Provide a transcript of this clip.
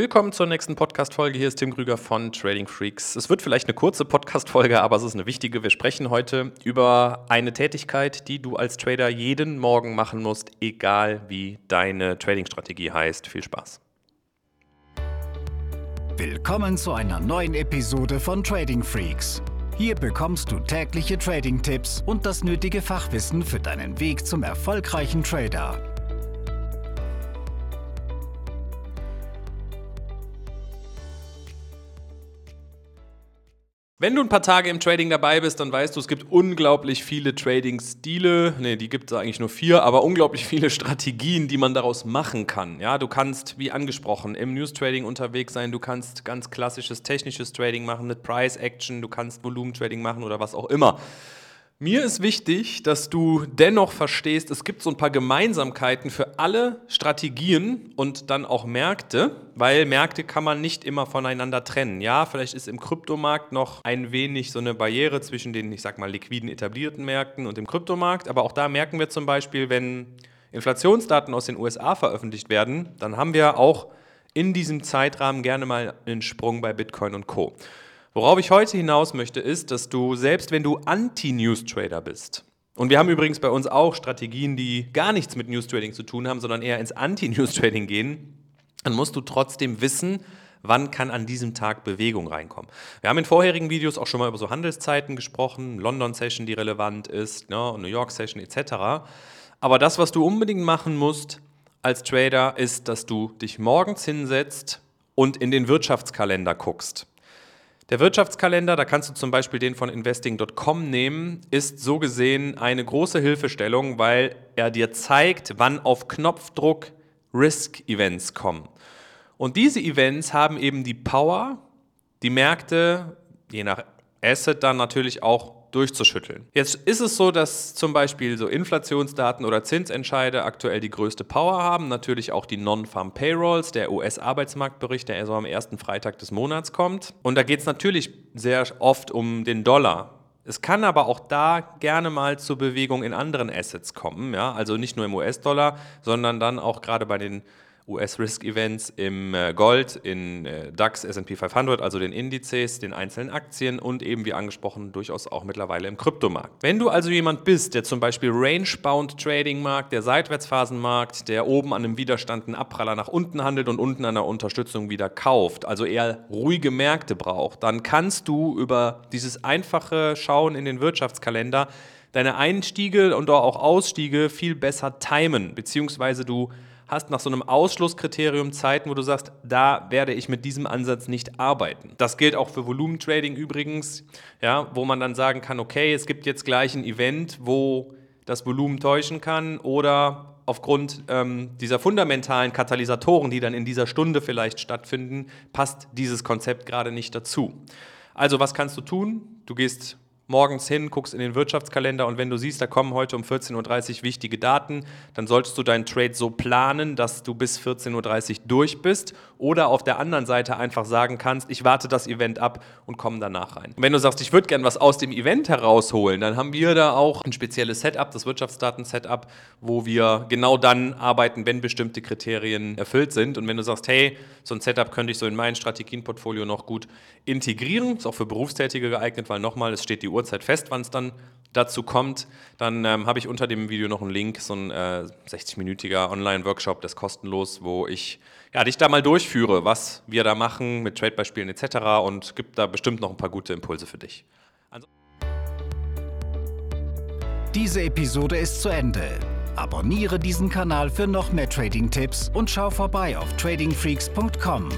Willkommen zur nächsten Podcast-Folge. Hier ist Tim Krüger von Trading Freaks. Es wird vielleicht eine kurze Podcast-Folge, aber es ist eine wichtige. Wir sprechen heute über eine Tätigkeit, die du als Trader jeden Morgen machen musst, egal wie deine Trading-Strategie heißt. Viel Spaß. Willkommen zu einer neuen Episode von Trading Freaks. Hier bekommst du tägliche Trading-Tipps und das nötige Fachwissen für deinen Weg zum erfolgreichen Trader. Wenn du ein paar Tage im Trading dabei bist, dann weißt du, es gibt unglaublich viele Trading-Stile. Ne, die gibt es eigentlich nur vier, aber unglaublich viele Strategien, die man daraus machen kann. Ja, du kannst, wie angesprochen, im News-Trading unterwegs sein. Du kannst ganz klassisches technisches Trading machen mit Price-Action. Du kannst Volumen-Trading machen oder was auch immer. Mir ist wichtig, dass du dennoch verstehst, es gibt so ein paar Gemeinsamkeiten für alle Strategien und dann auch Märkte, weil Märkte kann man nicht immer voneinander trennen. Ja, vielleicht ist im Kryptomarkt noch ein wenig so eine Barriere zwischen den, ich sag mal, liquiden etablierten Märkten und dem Kryptomarkt, aber auch da merken wir zum Beispiel, wenn Inflationsdaten aus den USA veröffentlicht werden, dann haben wir auch in diesem Zeitrahmen gerne mal einen Sprung bei Bitcoin und Co. Worauf ich heute hinaus möchte, ist, dass du, selbst wenn du Anti-News-Trader bist, und wir haben übrigens bei uns auch Strategien, die gar nichts mit News-Trading zu tun haben, sondern eher ins Anti-News-Trading gehen, dann musst du trotzdem wissen, wann kann an diesem Tag Bewegung reinkommen. Wir haben in vorherigen Videos auch schon mal über so Handelszeiten gesprochen, London-Session, die relevant ist, ne, New York-Session etc. Aber das, was du unbedingt machen musst als Trader, ist, dass du dich morgens hinsetzt und in den Wirtschaftskalender guckst. Der Wirtschaftskalender, da kannst du zum Beispiel den von investing.com nehmen, ist so gesehen eine große Hilfestellung, weil er dir zeigt, wann auf Knopfdruck Risk-Events kommen. Und diese Events haben eben die Power, die Märkte, je nach Asset dann natürlich auch durchzuschütteln. Jetzt ist es so, dass zum Beispiel so Inflationsdaten oder Zinsentscheide aktuell die größte Power haben. Natürlich auch die Non-Farm Payrolls, der US-Arbeitsmarktbericht, der so am ersten Freitag des Monats kommt. Und da geht es natürlich sehr oft um den Dollar. Es kann aber auch da gerne mal zur Bewegung in anderen Assets kommen, ja, also nicht nur im US-Dollar, sondern dann auch gerade bei den US-Risk-Events im äh, Gold, in äh, DAX, SP 500, also den Indizes, den einzelnen Aktien und eben wie angesprochen durchaus auch mittlerweile im Kryptomarkt. Wenn du also jemand bist, der zum Beispiel Range-Bound Trading mag, der Seitwärtsphasen mag, der oben an einem Widerstand einen Abpraller nach unten handelt und unten an der Unterstützung wieder kauft, also eher ruhige Märkte braucht, dann kannst du über dieses einfache Schauen in den Wirtschaftskalender deine Einstiege und auch Ausstiege viel besser timen, beziehungsweise du hast nach so einem Ausschlusskriterium Zeiten, wo du sagst, da werde ich mit diesem Ansatz nicht arbeiten. Das gilt auch für Volumentrading übrigens, ja, wo man dann sagen kann, okay, es gibt jetzt gleich ein Event, wo das Volumen täuschen kann oder aufgrund ähm, dieser fundamentalen Katalysatoren, die dann in dieser Stunde vielleicht stattfinden, passt dieses Konzept gerade nicht dazu. Also was kannst du tun? Du gehst morgens hin, guckst in den Wirtschaftskalender und wenn du siehst, da kommen heute um 14.30 Uhr wichtige Daten, dann solltest du deinen Trade so planen, dass du bis 14.30 Uhr durch bist oder auf der anderen Seite einfach sagen kannst, ich warte das Event ab und komme danach rein. Und wenn du sagst, ich würde gerne was aus dem Event herausholen, dann haben wir da auch ein spezielles Setup, das Wirtschaftsdaten-Setup, wo wir genau dann arbeiten, wenn bestimmte Kriterien erfüllt sind. Und wenn du sagst, hey, so ein Setup könnte ich so in mein Strategienportfolio noch gut integrieren, ist auch für Berufstätige geeignet, weil nochmal, es steht die Uhr Uhrzeit fest, wann es dann dazu kommt, dann ähm, habe ich unter dem Video noch einen Link, so ein äh, 60-minütiger Online-Workshop, das ist kostenlos, wo ich ja, dich da mal durchführe, was wir da machen mit Trade-Beispielen etc. und gibt da bestimmt noch ein paar gute Impulse für dich. Also Diese Episode ist zu Ende. Abonniere diesen Kanal für noch mehr Trading-Tipps und schau vorbei auf tradingfreaks.com.